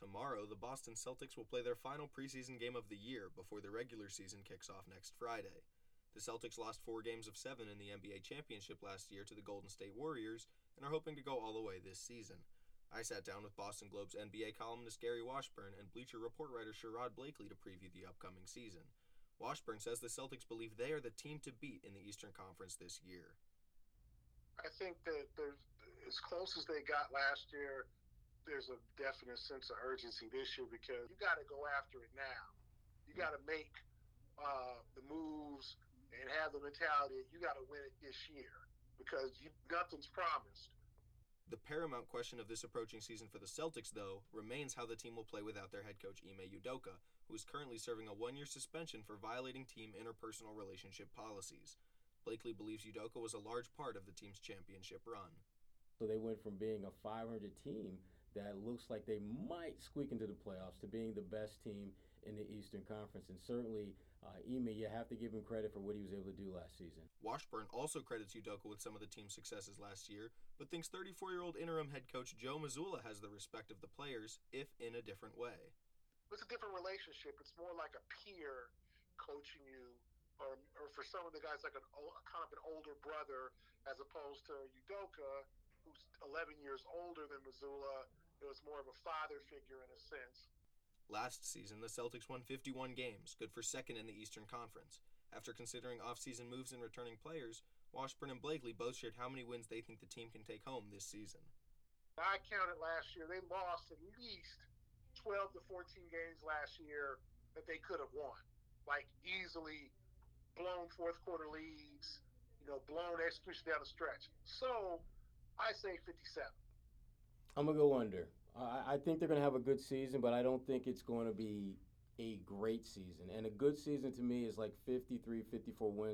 Tomorrow, the Boston Celtics will play their final preseason game of the year before the regular season kicks off next Friday. The Celtics lost four games of seven in the NBA championship last year to the Golden State Warriors and are hoping to go all the way this season. I sat down with Boston Globe's NBA columnist Gary Washburn and Bleacher Report writer Sherrod Blakely to preview the upcoming season. Washburn says the Celtics believe they are the team to beat in the Eastern Conference this year. I think that there's as close as they got last year. There's a definite sense of urgency this year because you got to go after it now. You got to make uh, the moves and have the mentality. You got to win it this year because you, nothing's promised. The paramount question of this approaching season for the Celtics, though, remains how the team will play without their head coach Ime Udoka, who is currently serving a one-year suspension for violating team interpersonal relationship policies. Blakely believes Udoka was a large part of the team's championship run. So they went from being a 500 team that looks like they might squeak into the playoffs to being the best team in the Eastern Conference. And certainly, uh, Ime, you have to give him credit for what he was able to do last season. Washburn also credits Udoka with some of the team's successes last year, but thinks 34 year old interim head coach Joe Mazzulla has the respect of the players, if in a different way. It's a different relationship. It's more like a peer coaching you, or, or for some of the guys, like an kind of an older brother, as opposed to Udoka, who's 11 years older than Mazzulla. It was more of a father figure in a sense. Last season, the Celtics won 51 games, good for second in the Eastern Conference. After considering offseason moves and returning players, Washburn and Blakely both shared how many wins they think the team can take home this season. I counted last year, they lost at least 12 to 14 games last year that they could have won. Like easily blown fourth quarter leads, you know, blown execution down the stretch. So I say 57. I'm to go under. I, I think they're to have a good season, but I don't think it's going to be a great season. And a good season to me is like 53, 54 wins